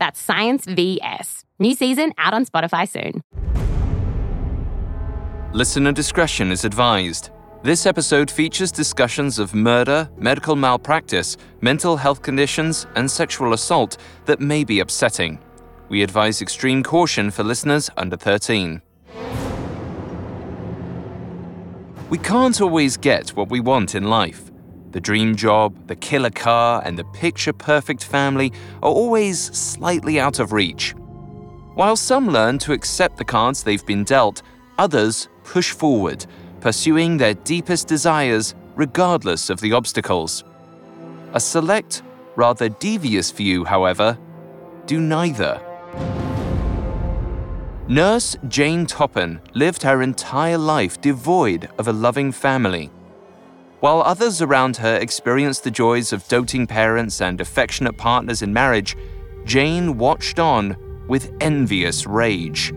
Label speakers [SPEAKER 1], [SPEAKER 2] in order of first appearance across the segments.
[SPEAKER 1] That's Science VS. New season out on Spotify soon.
[SPEAKER 2] Listener discretion is advised. This episode features discussions of murder, medical malpractice, mental health conditions, and sexual assault that may be upsetting. We advise extreme caution for listeners under 13. We can't always get what we want in life. The dream job, the killer car, and the picture perfect family are always slightly out of reach. While some learn to accept the cards they've been dealt, others push forward, pursuing their deepest desires regardless of the obstacles. A select, rather devious few, however, do neither. Nurse Jane Toppan lived her entire life devoid of a loving family. While others around her experienced the joys of doting parents and affectionate partners in marriage, Jane watched on with envious rage.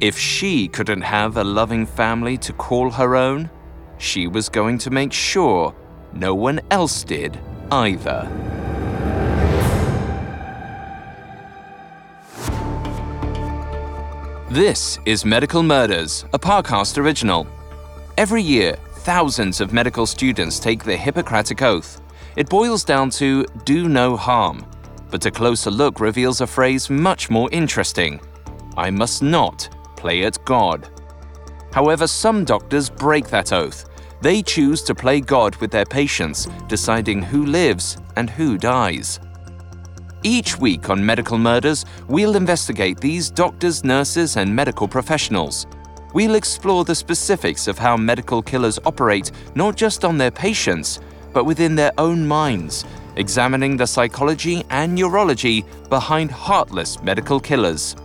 [SPEAKER 2] If she couldn't have a loving family to call her own, she was going to make sure no one else did either. This is Medical Murders, a Parcast original. Every year, thousands of medical students take the Hippocratic Oath. It boils down to do no harm, but a closer look reveals a phrase much more interesting I must not play at God. However, some doctors break that oath. They choose to play God with their patients, deciding who lives and who dies. Each week on Medical Murders, we'll investigate these doctors, nurses, and medical professionals. We'll explore the specifics of how medical killers operate not just on their patients, but within their own minds, examining the psychology and neurology behind heartless medical killers.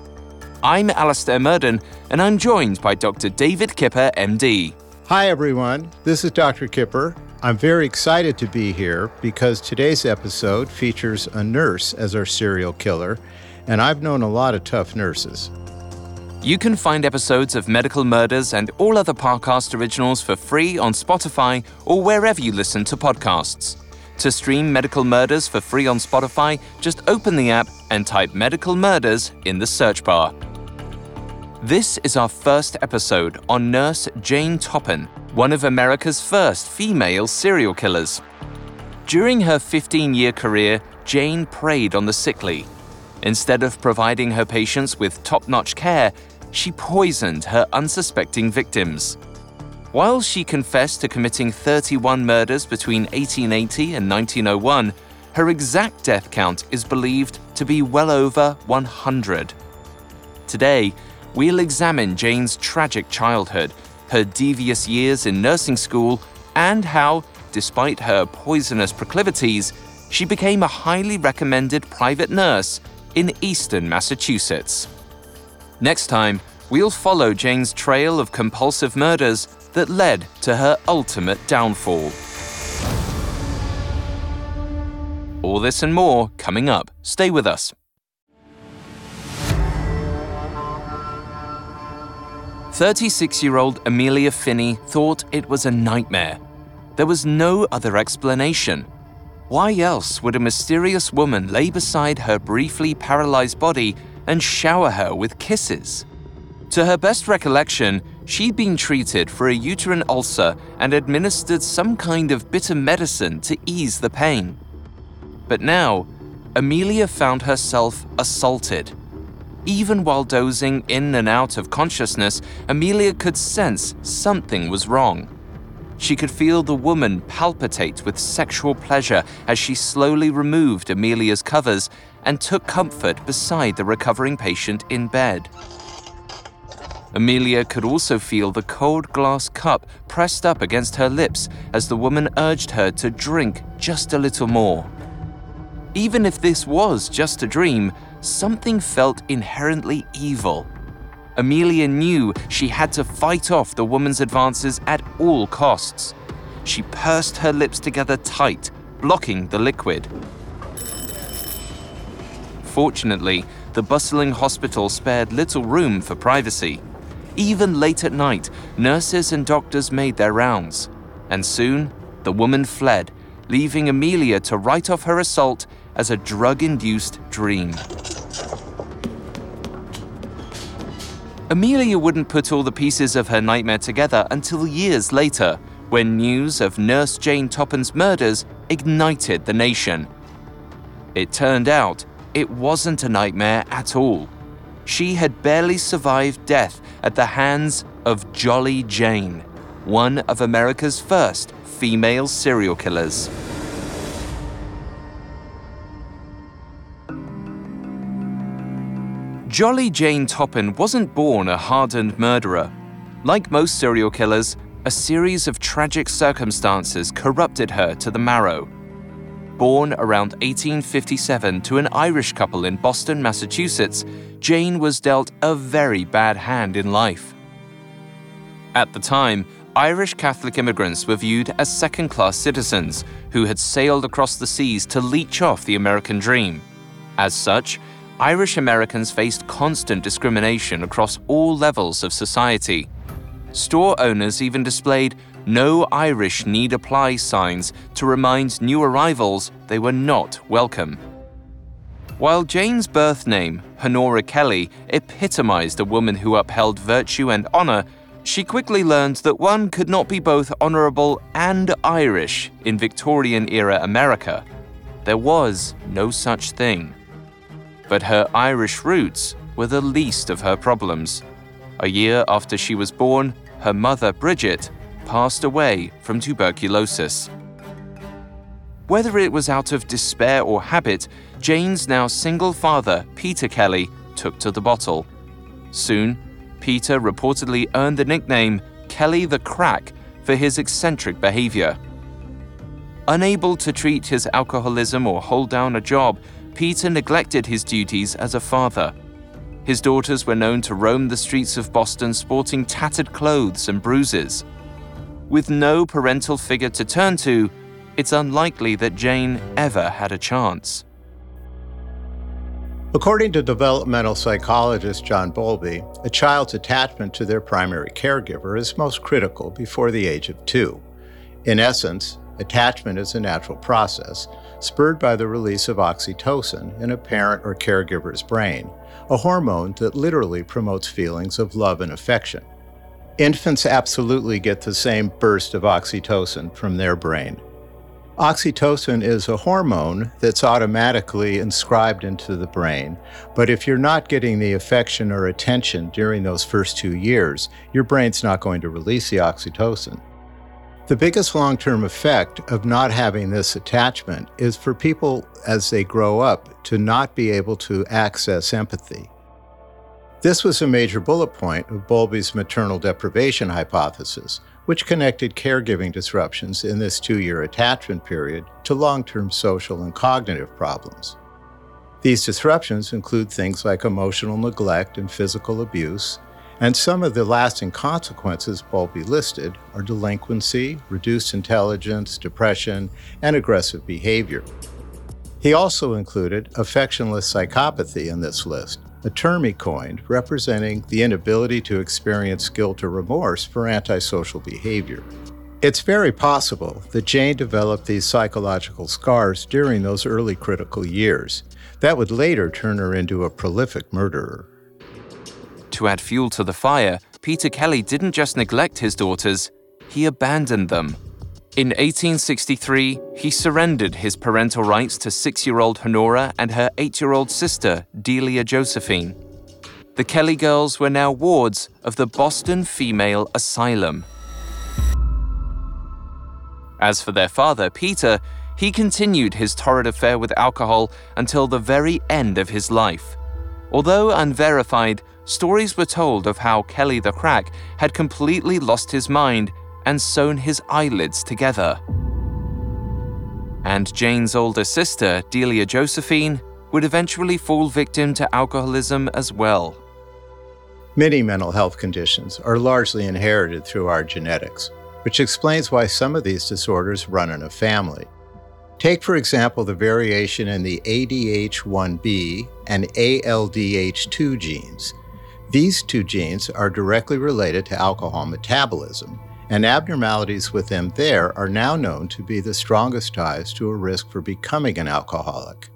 [SPEAKER 2] I'm Alastair Murden, and I'm joined by Dr. David Kipper, MD.
[SPEAKER 3] Hi, everyone. This is Dr. Kipper. I'm very excited to be here because today's episode features a nurse as our serial killer, and I've known a lot of tough nurses.
[SPEAKER 2] You can find episodes of Medical Murders and all other Parcast originals for free on Spotify or wherever you listen to podcasts. To stream Medical Murders for free on Spotify, just open the app and type Medical Murders in the search bar. This is our first episode on Nurse Jane Toppan, one of America's first female serial killers. During her 15 year career, Jane preyed on the sickly. Instead of providing her patients with top notch care, she poisoned her unsuspecting victims. While she confessed to committing 31 murders between 1880 and 1901, her exact death count is believed to be well over 100. Today, we'll examine Jane's tragic childhood, her devious years in nursing school, and how, despite her poisonous proclivities, she became a highly recommended private nurse in eastern Massachusetts. Next time, we'll follow Jane's trail of compulsive murders that led to her ultimate downfall. All this and more coming up. Stay with us. 36 year old Amelia Phinney thought it was a nightmare. There was no other explanation. Why else would a mysterious woman lay beside her briefly paralyzed body and shower her with kisses? To her best recollection, she'd been treated for a uterine ulcer and administered some kind of bitter medicine to ease the pain. But now, Amelia found herself assaulted. Even while dozing in and out of consciousness, Amelia could sense something was wrong. She could feel the woman palpitate with sexual pleasure as she slowly removed Amelia's covers and took comfort beside the recovering patient in bed. Amelia could also feel the cold glass cup pressed up against her lips as the woman urged her to drink just a little more. Even if this was just a dream, something felt inherently evil. Amelia knew she had to fight off the woman's advances at all costs. She pursed her lips together tight, blocking the liquid. Fortunately, the bustling hospital spared little room for privacy. Even late at night, nurses and doctors made their rounds. And soon, the woman fled, leaving Amelia to write off her assault as a drug induced dream. Amelia wouldn't put all the pieces of her nightmare together until years later, when news of Nurse Jane Toppan's murders ignited the nation. It turned out it wasn't a nightmare at all. She had barely survived death at the hands of Jolly Jane, one of America's first female serial killers. Jolly Jane Toppan wasn't born a hardened murderer. Like most serial killers, a series of tragic circumstances corrupted her to the marrow. Born around 1857 to an Irish couple in Boston, Massachusetts, Jane was dealt a very bad hand in life. At the time, Irish Catholic immigrants were viewed as second class citizens who had sailed across the seas to leech off the American dream. As such, Irish Americans faced constant discrimination across all levels of society. Store owners even displayed no Irish need apply signs to remind new arrivals they were not welcome. While Jane's birth name, Honora Kelly, epitomized a woman who upheld virtue and honor, she quickly learned that one could not be both honorable and Irish in Victorian era America. There was no such thing. But her Irish roots were the least of her problems. A year after she was born, her mother, Bridget, passed away from tuberculosis. Whether it was out of despair or habit, Jane's now single father, Peter Kelly, took to the bottle. Soon, Peter reportedly earned the nickname Kelly the Crack for his eccentric behavior. Unable to treat his alcoholism or hold down a job, Peter neglected his duties as a father. His daughters were known to roam the streets of Boston sporting tattered clothes and bruises. With no parental figure to turn to, it's unlikely that Jane ever had a chance.
[SPEAKER 3] According to developmental psychologist John Bowlby, a child's attachment to their primary caregiver is most critical before the age of two. In essence, attachment is a natural process, spurred by the release of oxytocin in a parent or caregiver's brain, a hormone that literally promotes feelings of love and affection. Infants absolutely get the same burst of oxytocin from their brain. Oxytocin is a hormone that's automatically inscribed into the brain, but if you're not getting the affection or attention during those first two years, your brain's not going to release the oxytocin. The biggest long term effect of not having this attachment is for people as they grow up to not be able to access empathy. This was a major bullet point of Bowlby's maternal deprivation hypothesis, which connected caregiving disruptions in this two year attachment period to long term social and cognitive problems. These disruptions include things like emotional neglect and physical abuse, and some of the lasting consequences Bowlby listed are delinquency, reduced intelligence, depression, and aggressive behavior. He also included affectionless psychopathy in this list, a term he coined representing the inability to experience guilt or remorse for antisocial behavior. It's very possible that Jane developed these psychological scars during those early critical years. That would later turn her into a prolific murderer.
[SPEAKER 2] To add fuel to the fire, Peter Kelly didn't just neglect his daughters, he abandoned them. In 1863, he surrendered his parental rights to six year old Honora and her eight year old sister, Delia Josephine. The Kelly girls were now wards of the Boston Female Asylum. As for their father, Peter, he continued his torrid affair with alcohol until the very end of his life. Although unverified, stories were told of how Kelly the Crack had completely lost his mind and sewn his eyelids together. And Jane's older sister, Delia Josephine, would eventually fall victim to alcoholism as well.
[SPEAKER 3] Many mental health conditions are largely inherited through our genetics which explains why some of these disorders run in a family. Take, for example, the variation in the ADH1B and ALDH2 genes. These two genes are directly related to alcohol metabolism, and abnormalities with them there are now known to be the strongest ties to a risk for becoming an alcoholic.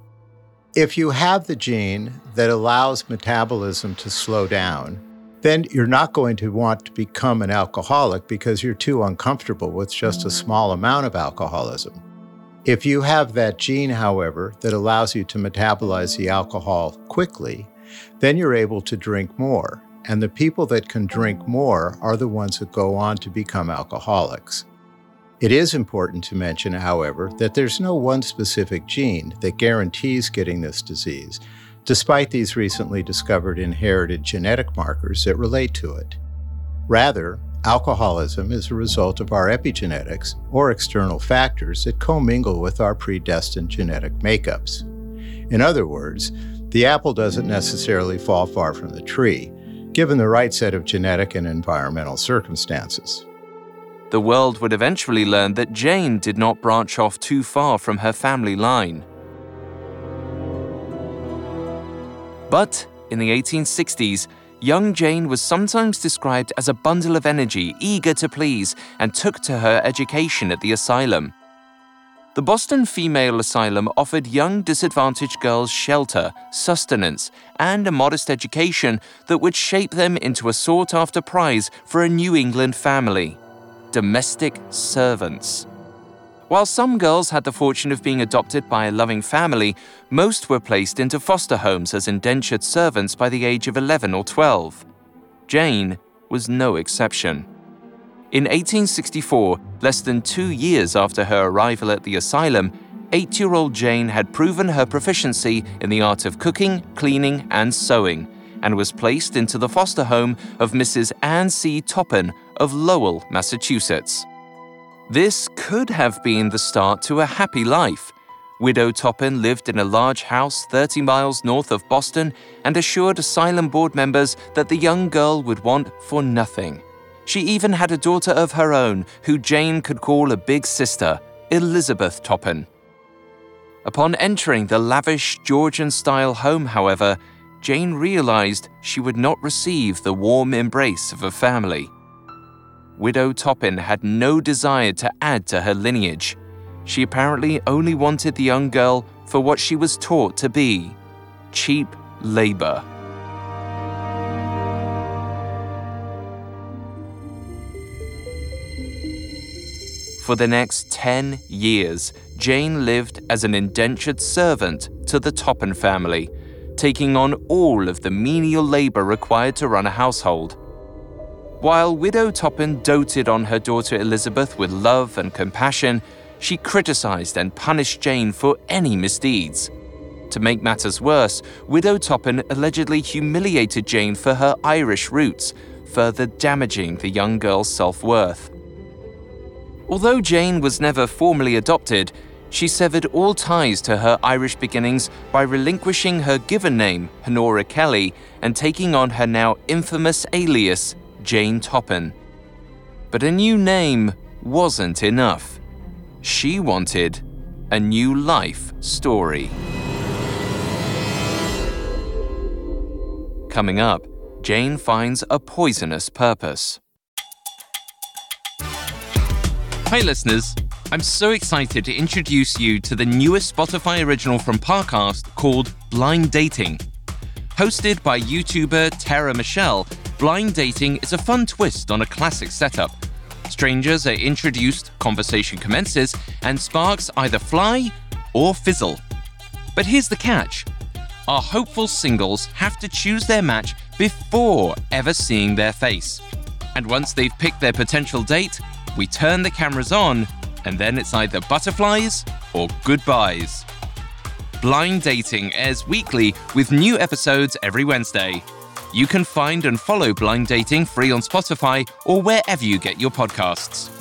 [SPEAKER 3] If you have the gene that allows metabolism to slow down, then you're not going to want to become an alcoholic because you're too uncomfortable with just a small amount of alcoholism. If you have that gene, however, that allows you to metabolize the alcohol quickly, then you're able to drink more. And the people that can drink more are the ones that go on to become alcoholics. It is important to mention, however, that there's no one specific gene that guarantees getting this disease despite these recently discovered inherited genetic markers that relate to it. Rather, alcoholism is a result of our epigenetics or external factors that commingle with our predestined genetic makeups. In other words, the apple doesn't necessarily fall far from the tree, given the right set of genetic and environmental circumstances.
[SPEAKER 2] The world would eventually learn that Jane did not branch off too far from her family line. But in the 1860s, young Jane was sometimes described as a bundle of energy, eager to please, and took to her education at the asylum. The Boston Female Asylum offered young disadvantaged girls shelter, sustenance, and a modest education that would shape them into a sought after prize for a New England family domestic servants. While some girls had the fortune of being adopted by a loving family, most were placed into foster homes as indentured servants by the age of 11 or 12. Jane was no exception. In 1864, less than two years after her arrival at the asylum, eight year old Jane had proven her proficiency in the art of cooking, cleaning, and sewing, and was placed into the foster home of Mrs. Anne C. Toppan of Lowell, Massachusetts. This could have been the start to a happy life. Widow Toppan lived in a large house 30 miles north of Boston and assured asylum board members that the young girl would want for nothing. She even had a daughter of her own who Jane could call a big sister, Elizabeth Toppan. Upon entering the lavish Georgian style home, however, Jane realized she would not receive the warm embrace of a family. Widow Toppan had no desire to add to her lineage. She apparently only wanted the young girl for what she was taught to be cheap labor. For the next 10 years, Jane lived as an indentured servant to the Toppan family, taking on all of the menial labor required to run a household. While Widow Toppan doted on her daughter Elizabeth with love and compassion, she criticized and punished Jane for any misdeeds. To make matters worse, Widow Toppan allegedly humiliated Jane for her Irish roots, further damaging the young girl's self worth. Although Jane was never formally adopted, she severed all ties to her Irish beginnings by relinquishing her given name, Honora Kelly, and taking on her now infamous alias, Jane Toppan. But a new name wasn't enough. She wanted a new life story. Coming up, Jane finds a poisonous purpose. Hi, listeners. I'm so excited to introduce you to the newest Spotify original from Parcast called Blind Dating. Hosted by YouTuber Tara Michelle, Blind Dating is a fun twist on a classic setup. Strangers are introduced, conversation commences, and sparks either fly or fizzle. But here's the catch our hopeful singles have to choose their match before ever seeing their face. And once they've picked their potential date, we turn the cameras on, and then it's either butterflies or goodbyes. Blind Dating airs weekly with new episodes every Wednesday. You can find and follow Blind Dating free on Spotify or wherever you get your podcasts.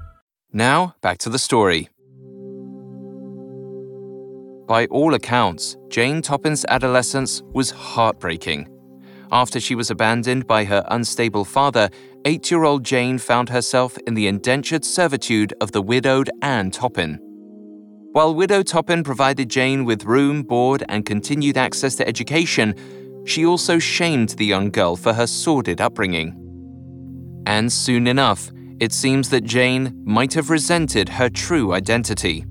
[SPEAKER 2] Now, back to the story. By all accounts, Jane Toppan's adolescence was heartbreaking. After she was abandoned by her unstable father, eight year old Jane found herself in the indentured servitude of the widowed Anne Toppan. While Widow Toppan provided Jane with room, board, and continued access to education, she also shamed the young girl for her sordid upbringing. And soon enough, it seems that Jane might have resented her true identity.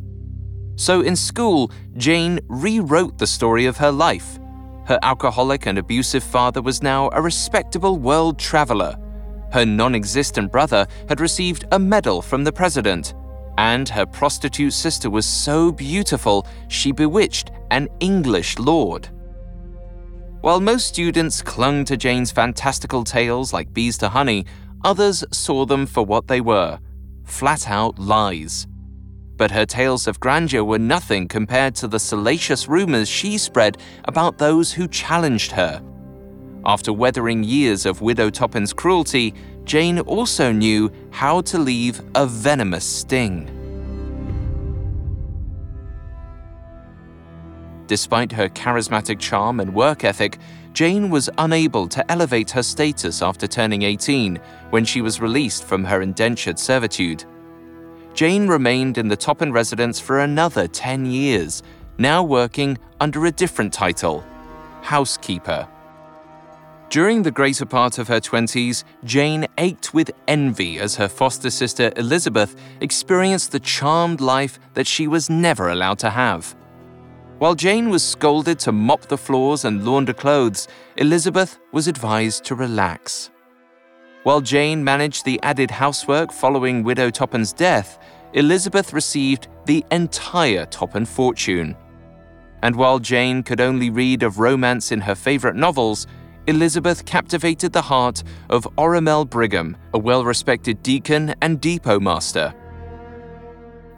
[SPEAKER 2] So in school, Jane rewrote the story of her life. Her alcoholic and abusive father was now a respectable world traveler. Her non existent brother had received a medal from the president. And her prostitute sister was so beautiful, she bewitched an English lord. While most students clung to Jane's fantastical tales like bees to honey, others saw them for what they were flat out lies. But her tales of grandeur were nothing compared to the salacious rumors she spread about those who challenged her. After weathering years of Widow Toppan's cruelty, Jane also knew how to leave a venomous sting. Despite her charismatic charm and work ethic, Jane was unable to elevate her status after turning 18 when she was released from her indentured servitude. Jane remained in the Toppan residence for another 10 years, now working under a different title housekeeper. During the greater part of her 20s, Jane ached with envy as her foster sister Elizabeth experienced the charmed life that she was never allowed to have. While Jane was scolded to mop the floors and launder clothes, Elizabeth was advised to relax. While Jane managed the added housework following Widow Toppan's death, Elizabeth received the entire Toppan fortune. And while Jane could only read of romance in her favorite novels, Elizabeth captivated the heart of Oramel Brigham, a well respected deacon and depot master.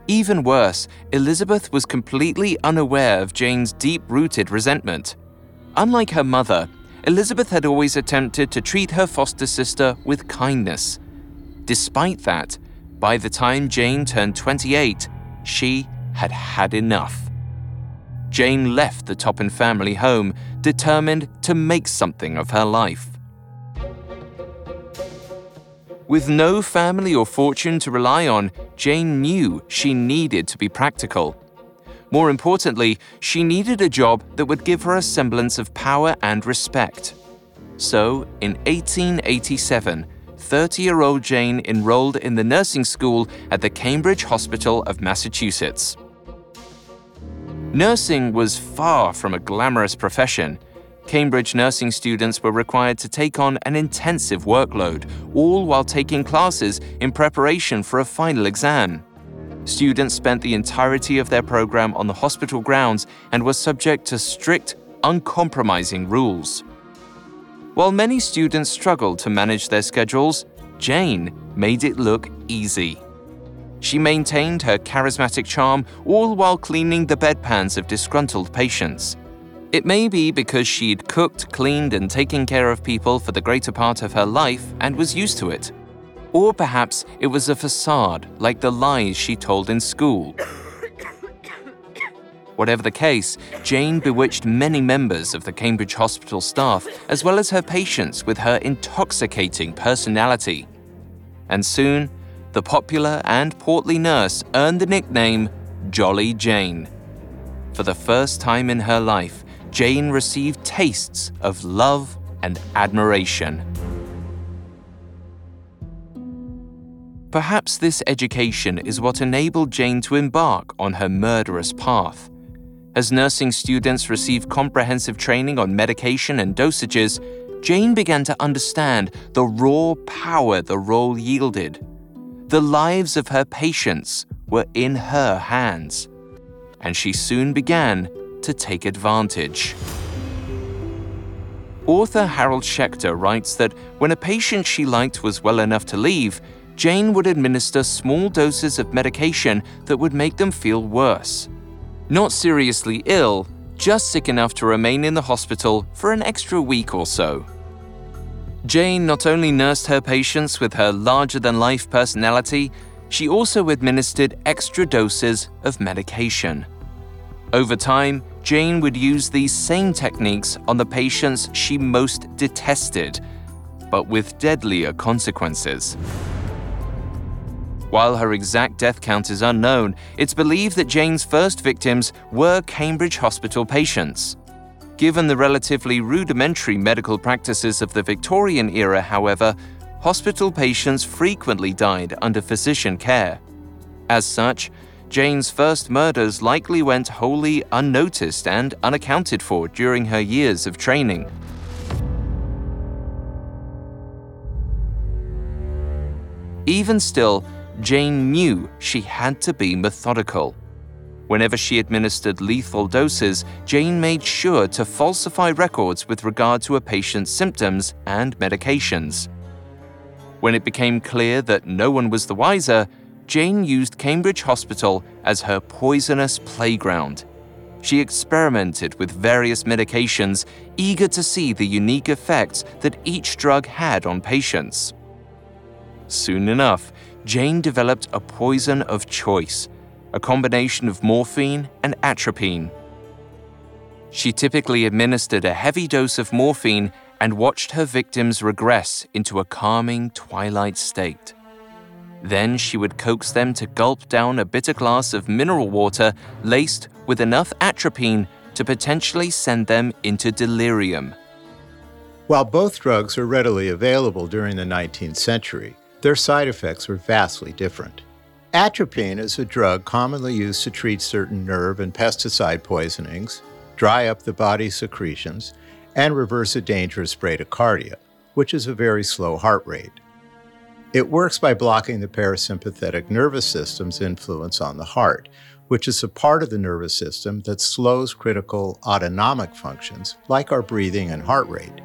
[SPEAKER 2] Even worse, Elizabeth was completely unaware of Jane's deep rooted resentment. Unlike her mother, Elizabeth had always attempted to treat her foster sister with kindness. Despite that, by the time Jane turned 28, she had had enough. Jane left the Toppan family home, determined to make something of her life. With no family or fortune to rely on, Jane knew she needed to be practical. More importantly, she needed a job that would give her a semblance of power and respect. So, in 1887, 30 year old Jane enrolled in the nursing school at the Cambridge Hospital of Massachusetts. Nursing was far from a glamorous profession. Cambridge nursing students were required to take on an intensive workload, all while taking classes in preparation for a final exam. Students spent the entirety of their program on the hospital grounds and were subject to strict, uncompromising rules. While many students struggled to manage their schedules, Jane made it look easy. She maintained her charismatic charm all while cleaning the bedpans of disgruntled patients. It may be because she'd cooked, cleaned, and taken care of people for the greater part of her life and was used to it. Or perhaps it was a facade, like the lies she told in school. Whatever the case, Jane bewitched many members of the Cambridge Hospital staff, as well as her patients, with her intoxicating personality. And soon, the popular and portly nurse earned the nickname Jolly Jane. For the first time in her life, Jane received tastes of love and admiration. Perhaps this education is what enabled Jane to embark on her murderous path. As nursing students received comprehensive training on medication and dosages, Jane began to understand the raw power the role yielded. The lives of her patients were in her hands, and she soon began to take advantage. Author Harold Schechter writes that when a patient she liked was well enough to leave, Jane would administer small doses of medication that would make them feel worse. Not seriously ill, just sick enough to remain in the hospital for an extra week or so. Jane not only nursed her patients with her larger than life personality, she also administered extra doses of medication. Over time, Jane would use these same techniques on the patients she most detested, but with deadlier consequences. While her exact death count is unknown, it's believed that Jane's first victims were Cambridge Hospital patients. Given the relatively rudimentary medical practices of the Victorian era, however, hospital patients frequently died under physician care. As such, Jane's first murders likely went wholly unnoticed and unaccounted for during her years of training. Even still, Jane knew she had to be methodical. Whenever she administered lethal doses, Jane made sure to falsify records with regard to a patient's symptoms and medications. When it became clear that no one was the wiser, Jane used Cambridge Hospital as her poisonous playground. She experimented with various medications, eager to see the unique effects that each drug had on patients. Soon enough, Jane developed a poison of choice, a combination of morphine and atropine. She typically administered a heavy dose of morphine and watched her victims regress into a calming twilight state. Then she would coax them to gulp down a bitter glass of mineral water laced with enough atropine to potentially send them into delirium.
[SPEAKER 3] While both drugs were readily available during the 19th century, their side effects were vastly different. Atropine is a drug commonly used to treat certain nerve and pesticide poisonings, dry up the body's secretions, and reverse a dangerous bradycardia, which is a very slow heart rate. It works by blocking the parasympathetic nervous system's influence on the heart, which is a part of the nervous system that slows critical autonomic functions like our breathing and heart rate.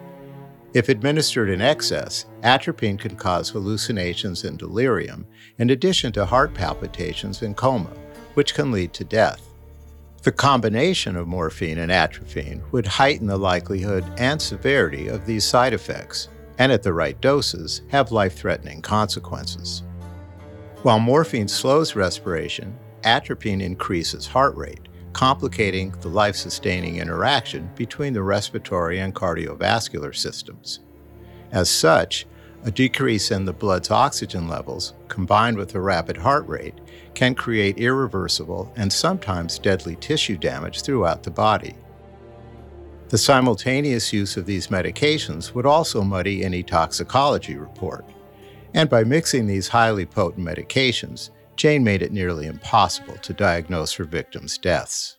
[SPEAKER 3] If administered in excess, atropine can cause hallucinations and delirium, in addition to heart palpitations and coma, which can lead to death. The combination of morphine and atropine would heighten the likelihood and severity of these side effects, and at the right doses, have life threatening consequences. While morphine slows respiration, atropine increases heart rate, complicating the life sustaining interaction between the respiratory and cardiovascular systems. As such, a decrease in the blood's oxygen levels, combined with a rapid heart rate, can create irreversible and sometimes deadly tissue damage throughout the body. The simultaneous use of these medications would also muddy any toxicology report. And by mixing these highly potent medications, Jane made it nearly impossible to diagnose her victims' deaths.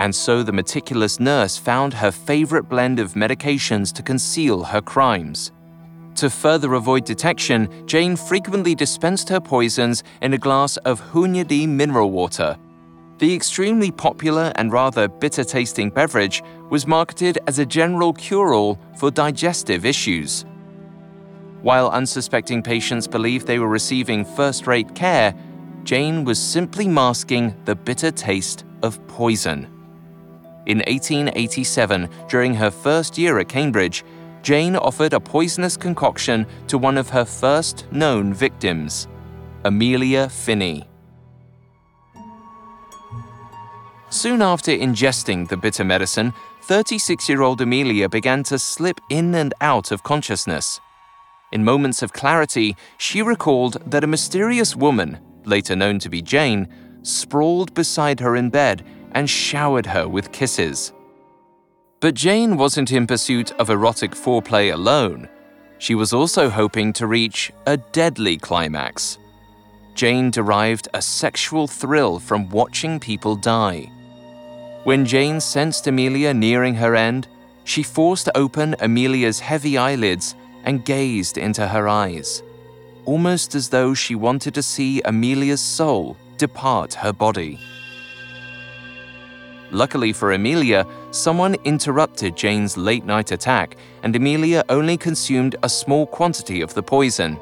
[SPEAKER 2] And so the meticulous nurse found her favorite blend of medications to conceal her crimes. To further avoid detection, Jane frequently dispensed her poisons in a glass of Hunyadi mineral water. The extremely popular and rather bitter tasting beverage was marketed as a general cure all for digestive issues. While unsuspecting patients believed they were receiving first rate care, Jane was simply masking the bitter taste of poison. In 1887, during her first year at Cambridge, Jane offered a poisonous concoction to one of her first known victims, Amelia Phinney. Soon after ingesting the bitter medicine, 36 year old Amelia began to slip in and out of consciousness. In moments of clarity, she recalled that a mysterious woman, later known to be Jane, sprawled beside her in bed and showered her with kisses. But Jane wasn't in pursuit of erotic foreplay alone. She was also hoping to reach a deadly climax. Jane derived a sexual thrill from watching people die. When Jane sensed Amelia nearing her end, she forced open Amelia's heavy eyelids and gazed into her eyes, almost as though she wanted to see Amelia's soul depart her body. Luckily for Amelia, someone interrupted Jane's late night attack, and Amelia only consumed a small quantity of the poison.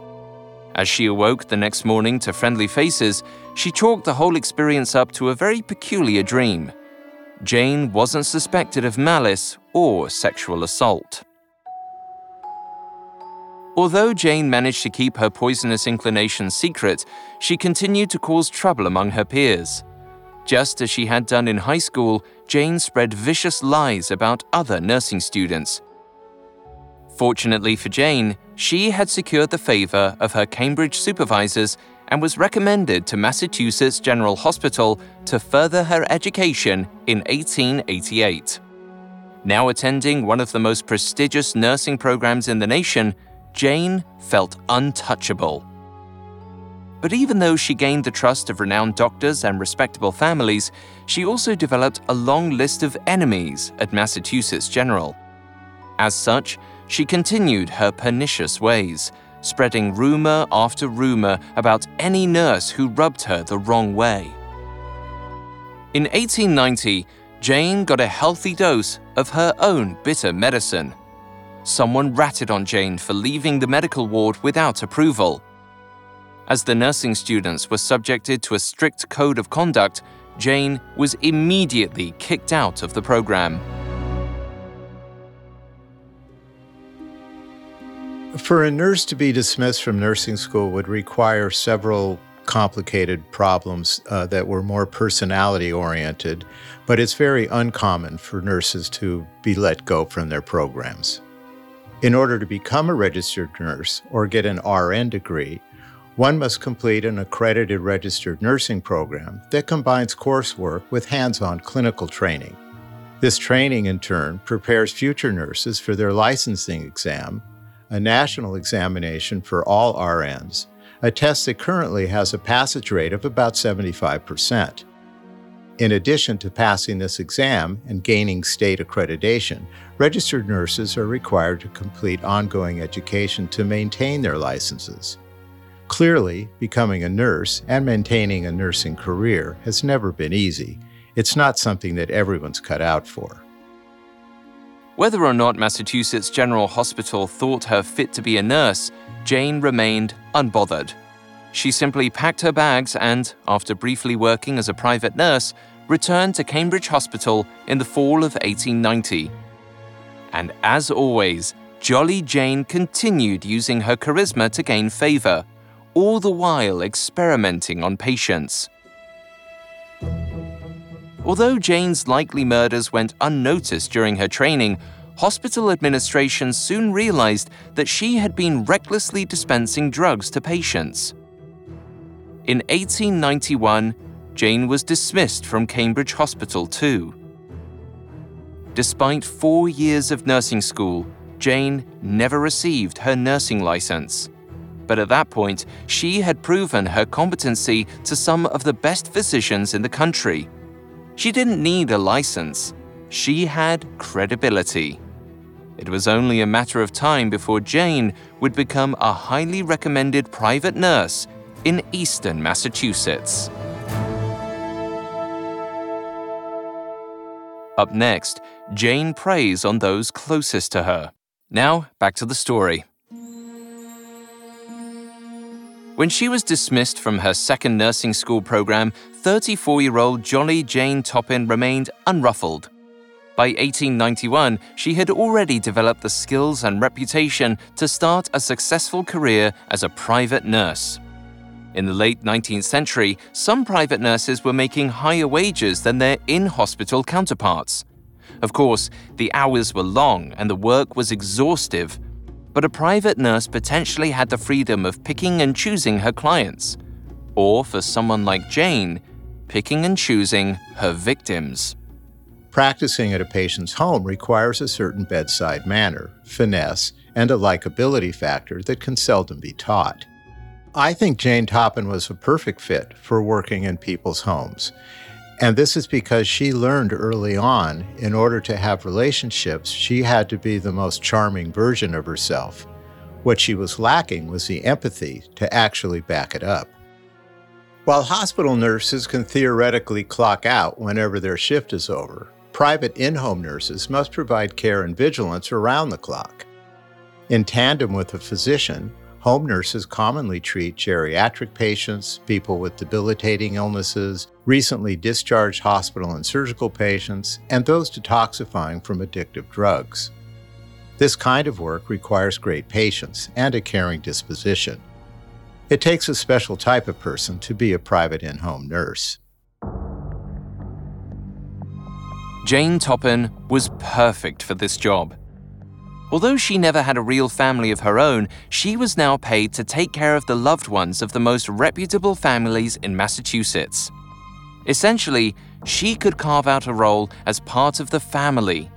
[SPEAKER 2] As she awoke the next morning to friendly faces, she chalked the whole experience up to a very peculiar dream. Jane wasn't suspected of malice or sexual assault. Although Jane managed to keep her poisonous inclination secret, she continued to cause trouble among her peers. Just as she had done in high school, Jane spread vicious lies about other nursing students. Fortunately for Jane, she had secured the favor of her Cambridge supervisors and was recommended to Massachusetts General Hospital to further her education in 1888. Now attending one of the most prestigious nursing programs in the nation, Jane felt untouchable. But even though she gained the trust of renowned doctors and respectable families, she also developed a long list of enemies at Massachusetts General. As such, she continued her pernicious ways, spreading rumor after rumor about any nurse who rubbed her the wrong way. In 1890, Jane got a healthy dose of her own bitter medicine. Someone ratted on Jane for leaving the medical ward without approval. As the nursing students were subjected to a strict code of conduct, Jane was immediately kicked out of the program.
[SPEAKER 3] For a nurse to be dismissed from nursing school would require several complicated problems uh, that were more personality oriented, but it's very uncommon for nurses to be let go from their programs. In order to become a registered nurse or get an RN degree, one must complete an accredited registered nursing program that combines coursework with hands on clinical training. This training, in turn, prepares future nurses for their licensing exam a national examination for all RNs, a test that currently has a passage rate of about 75%. In addition to passing this exam and gaining state accreditation, registered nurses are required to complete ongoing education to maintain their licenses. Clearly, becoming a nurse and maintaining a nursing career has never been easy. It's not something that everyone's cut out for.
[SPEAKER 2] Whether or not Massachusetts General Hospital thought her fit to be a nurse, Jane remained unbothered. She simply packed her bags and, after briefly working as a private nurse, returned to Cambridge Hospital in the fall of 1890. And as always, Jolly Jane continued using her charisma to gain favor, all the while experimenting on patients. Although Jane's likely murders went unnoticed during her training, hospital administration soon realized that she had been recklessly dispensing drugs to patients. In 1891, Jane was dismissed from Cambridge Hospital too. Despite four years of nursing school, Jane never received her nursing license. But at that point, she had proven her competency to some of the best physicians in the country. She didn't need a license, she had credibility. It was only a matter of time before Jane would become a highly recommended private nurse in eastern Massachusetts. Up next, Jane preys on those closest to her. Now, back to the story. When she was dismissed from her second nursing school program, 34 year old Jolly Jane Toppan remained unruffled. By 1891, she had already developed the skills and reputation to start a successful career as a private nurse. In the late 19th century, some private nurses were making higher wages than their in hospital counterparts. Of course, the hours were long and the work was exhaustive, but a private nurse potentially had the freedom of picking and choosing her clients. Or, for someone like Jane, picking and choosing her victims.
[SPEAKER 3] Practicing at a patient's home requires a certain bedside manner, finesse, and a likability factor that can seldom be taught. I think Jane Toppan was a perfect fit for working in people's homes. And this is because she learned early on, in order to have relationships, she had to be the most charming version of herself. What she was lacking was the empathy to actually back it up. While hospital nurses can theoretically clock out whenever their shift is over, private in home nurses must provide care and vigilance around the clock. In tandem with a physician, Home nurses commonly treat geriatric patients, people with debilitating illnesses, recently discharged hospital and surgical patients, and those detoxifying from addictive drugs. This kind of work requires great patience and a caring disposition. It takes a special type of person to be a private in home nurse.
[SPEAKER 2] Jane Toppan was perfect for this job. Although she never had a real family of her own, she was now paid to take care of the loved ones of the most reputable families in Massachusetts. Essentially, she could carve out a role as part of the family,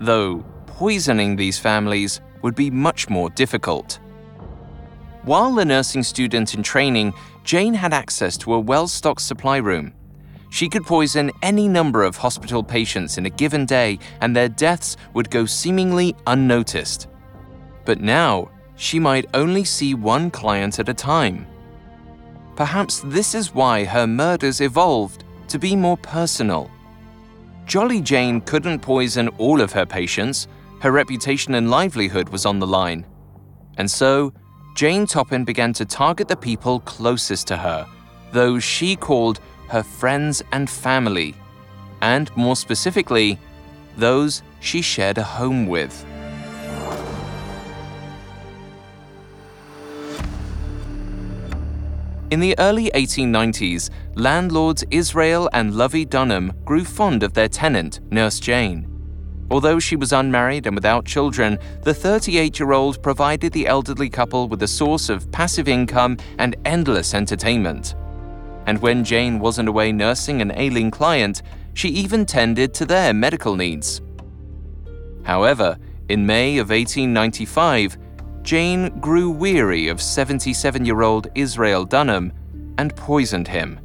[SPEAKER 2] though poisoning these families would be much more difficult. While a nursing student in training, Jane had access to a well stocked supply room. She could poison any number of hospital patients in a given day and their deaths would go seemingly unnoticed. But now, she might only see one client at a time. Perhaps this is why her murders evolved to be more personal. Jolly Jane couldn't poison all of her patients, her reputation and livelihood was on the line. And so, Jane Toppan began to target the people closest to her, those she called her friends and family, and more specifically, those she shared a home with. In the early 1890s, landlords Israel and Lovey Dunham grew fond of their tenant, Nurse Jane. Although she was unmarried and without children, the 38 year old provided the elderly couple with a source of passive income and endless entertainment and when Jane wasn't away nursing an ailing client, she even tended to their medical needs. However, in May of 1895, Jane grew weary of 77 year old Israel Dunham and poisoned him.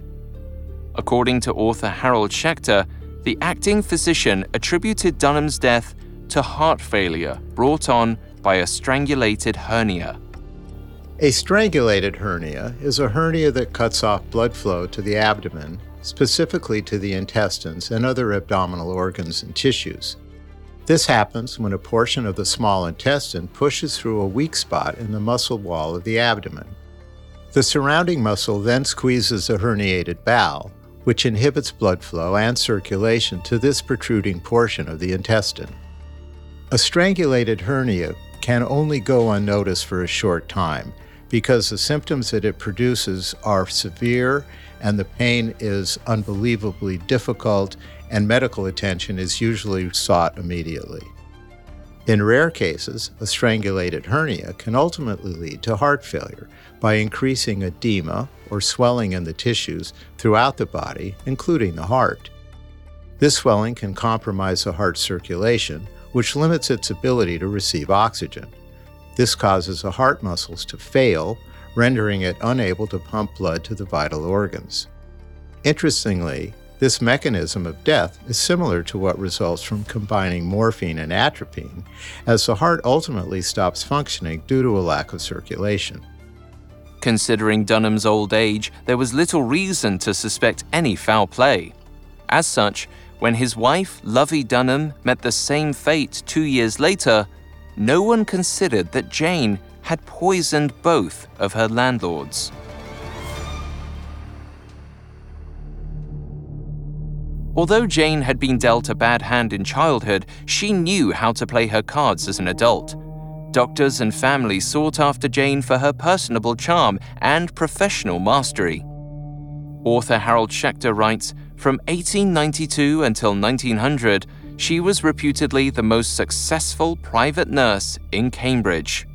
[SPEAKER 2] According to author Harold Schechter, the acting physician attributed Dunham's death to heart failure brought on by a strangulated hernia.
[SPEAKER 3] A strangulated hernia is a hernia that cuts off blood flow to the abdomen, specifically to the intestines and other abdominal organs and tissues. This happens when a portion of the small intestine pushes through a weak spot in the muscle wall of the abdomen. The surrounding muscle then squeezes the herniated bowel, which inhibits blood flow and circulation to this protruding portion of the intestine. A strangulated hernia can only go unnoticed for a short time because the symptoms that it produces are severe and the pain is unbelievably difficult, and medical attention is usually sought immediately. In rare cases, a strangulated hernia can ultimately lead to heart failure by increasing edema or swelling in the tissues throughout the body, including the heart. This swelling can compromise the heart's circulation, which limits its ability to receive oxygen. This causes the heart muscles to fail, rendering it unable to pump blood to the vital organs. Interestingly, this mechanism of death is similar to what results from combining morphine and atropine, as the heart ultimately stops functioning due to a lack of circulation.
[SPEAKER 2] Considering Dunham's old age, there was little reason to suspect any foul play. As such, when his wife, Lovey Dunham, met the same fate two years later, no one considered that Jane had poisoned both of her landlords. Although Jane had been dealt a bad hand in childhood, she knew how to play her cards as an adult. Doctors and family sought after Jane for her personable charm and professional mastery. Author Harold Schechter writes From 1892 until 1900, she was reputedly the most successful private nurse in Cambridge.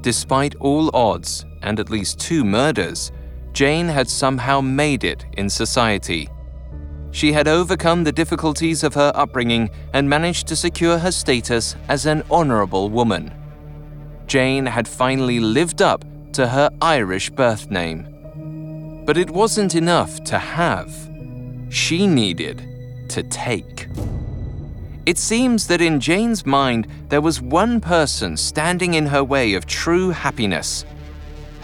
[SPEAKER 2] Despite all odds and at least two murders, Jane had somehow made it in society. She had overcome the difficulties of her upbringing and managed to secure her status as an honorable woman. Jane had finally lived up to her Irish birth name. But it wasn't enough to have, she needed to take. It seems that in Jane's mind there was one person standing in her way of true happiness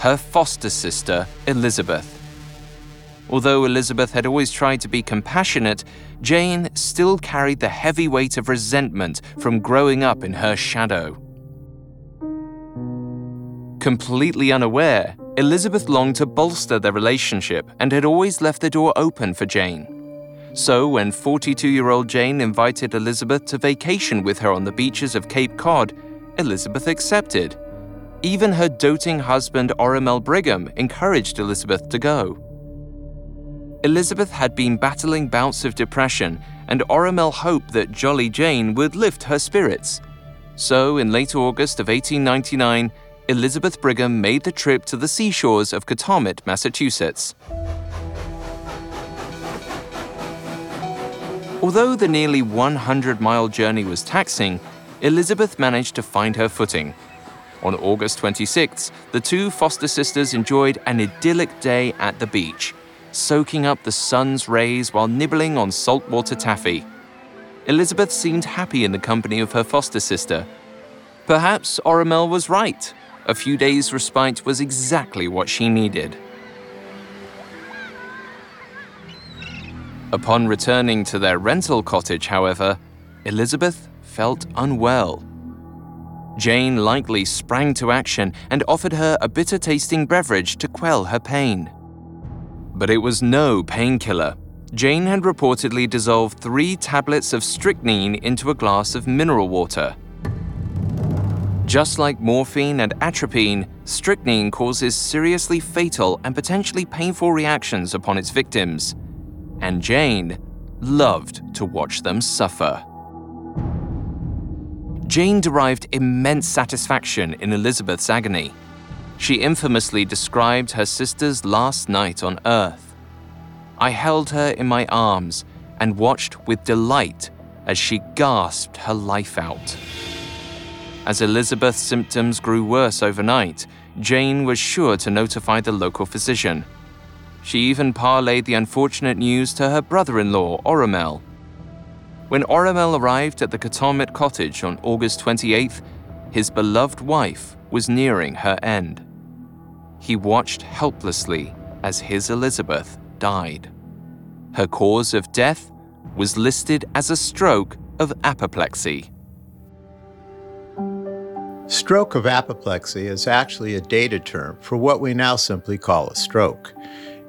[SPEAKER 2] her foster sister, Elizabeth. Although Elizabeth had always tried to be compassionate, Jane still carried the heavy weight of resentment from growing up in her shadow. Completely unaware, Elizabeth longed to bolster their relationship and had always left the door open for Jane. So, when 42 year old Jane invited Elizabeth to vacation with her on the beaches of Cape Cod, Elizabeth accepted. Even her doting husband, Oramel Brigham, encouraged Elizabeth to go. Elizabeth had been battling bouts of depression, and Oramel hoped that Jolly Jane would lift her spirits. So, in late August of 1899, Elizabeth Brigham made the trip to the seashores of Cataumet, Massachusetts. Although the nearly 100 mile journey was taxing, Elizabeth managed to find her footing. On August 26th, the two foster sisters enjoyed an idyllic day at the beach soaking up the sun's rays while nibbling on saltwater taffy. Elizabeth seemed happy in the company of her foster sister. Perhaps Oramel was right. A few days' respite was exactly what she needed. Upon returning to their rental cottage, however, Elizabeth felt unwell. Jane likely sprang to action and offered her a bitter tasting beverage to quell her pain. But it was no painkiller. Jane had reportedly dissolved three tablets of strychnine into a glass of mineral water. Just like morphine and atropine, strychnine causes seriously fatal and potentially painful reactions upon its victims. And Jane loved to watch them suffer. Jane derived immense satisfaction in Elizabeth's agony. She infamously described her sister's last night on Earth. I held her in my arms and watched with delight as she gasped her life out. As Elizabeth's symptoms grew worse overnight, Jane was sure to notify the local physician. She even parlayed the unfortunate news to her brother in law, Oramel. When Oramel arrived at the Cataumet cottage on August 28th, his beloved wife was nearing her end he watched helplessly as his Elizabeth died. Her cause of death was listed as a stroke of apoplexy.
[SPEAKER 3] Stroke of apoplexy is actually a dated term for what we now simply call a stroke.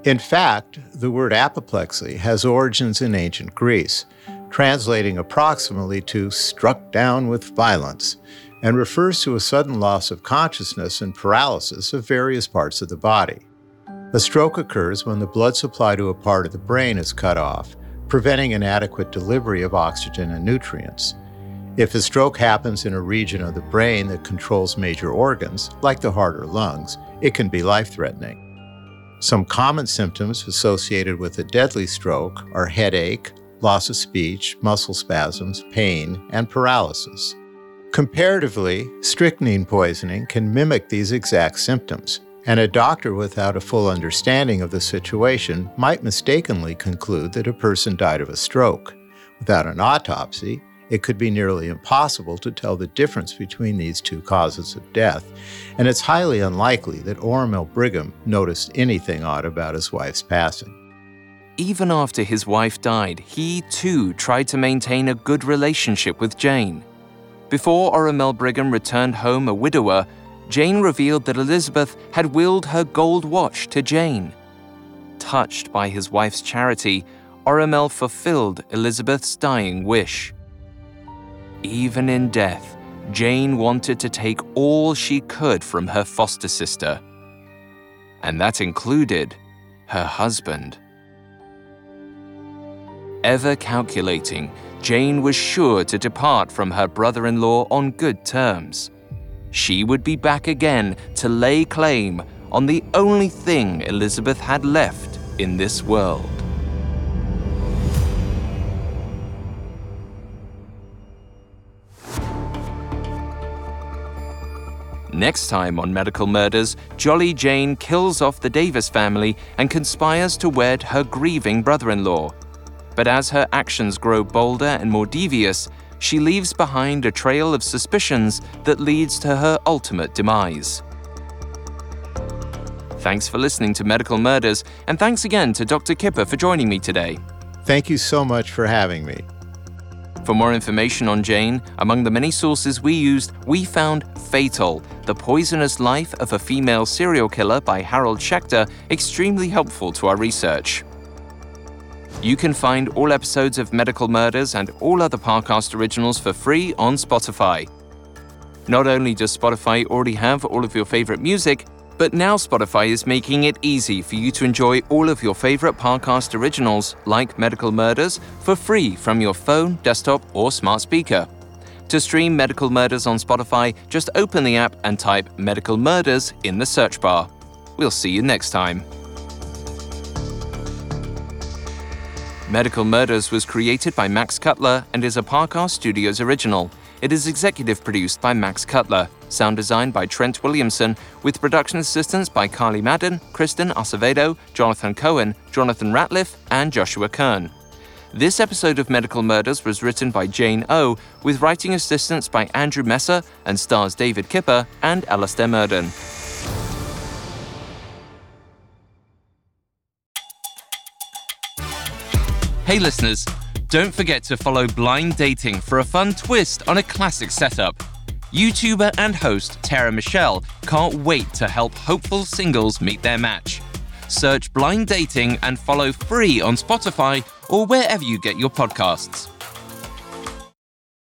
[SPEAKER 3] In fact, the word apoplexy has origins in ancient Greece, translating approximately to struck down with violence, and refers to a sudden loss of consciousness and paralysis of various parts of the body. A stroke occurs when the blood supply to a part of the brain is cut off, preventing inadequate delivery of oxygen and nutrients. If a stroke happens in a region of the brain that controls major organs, like the heart or lungs, it can be life threatening. Some common symptoms associated with a deadly stroke are headache, loss of speech, muscle spasms, pain, and paralysis. Comparatively, strychnine poisoning can mimic these exact symptoms, and a doctor without a full understanding of the situation might mistakenly conclude that a person died of a stroke. Without an autopsy, it could be nearly impossible to tell the difference between these two causes of death, and it's highly unlikely that Oramel Brigham noticed anything odd about his wife's passing.
[SPEAKER 2] Even after his wife died, he too tried to maintain a good relationship with Jane. Before Oramel Brigham returned home a widower, Jane revealed that Elizabeth had willed her gold watch to Jane. Touched by his wife's charity, Oramel fulfilled Elizabeth's dying wish. Even in death, Jane wanted to take all she could from her foster sister. And that included her husband. Ever calculating, Jane was sure to depart from her brother in law on good terms. She would be back again to lay claim on the only thing Elizabeth had left in this world. Next time on Medical Murders, Jolly Jane kills off the Davis family and conspires to wed her grieving brother in law. But as her actions grow bolder and more devious, she leaves behind a trail of suspicions that leads to her ultimate demise. Thanks for listening to Medical Murders, and thanks again to Dr. Kipper for joining me today.
[SPEAKER 3] Thank you so much for having me.
[SPEAKER 2] For more information on Jane, among the many sources we used, we found Fatal, The Poisonous Life of a Female Serial Killer by Harold Schechter, extremely helpful to our research. You can find all episodes of Medical Murders and all other Parcast originals for free on Spotify. Not only does Spotify already have all of your favorite music, but now Spotify is making it easy for you to enjoy all of your favorite Parcast originals, like Medical Murders, for free from your phone, desktop, or smart speaker. To stream Medical Murders on Spotify, just open the app and type Medical Murders in the search bar. We'll see you next time. Medical Murders was created by Max Cutler and is a Parcast Studios original. It is executive produced by Max Cutler, sound design by Trent Williamson, with production assistance by Carly Madden, Kristen Acevedo, Jonathan Cohen, Jonathan Ratliff, and Joshua Kern. This episode of Medical Murders was written by Jane O, with writing assistance by Andrew Messer and stars David Kipper and Alastair Murden. Hey listeners, don't forget to follow Blind Dating for a fun twist on a classic setup. YouTuber and host Tara Michelle can't wait to help hopeful singles meet their match. Search Blind Dating and follow free on Spotify or wherever you get your podcasts.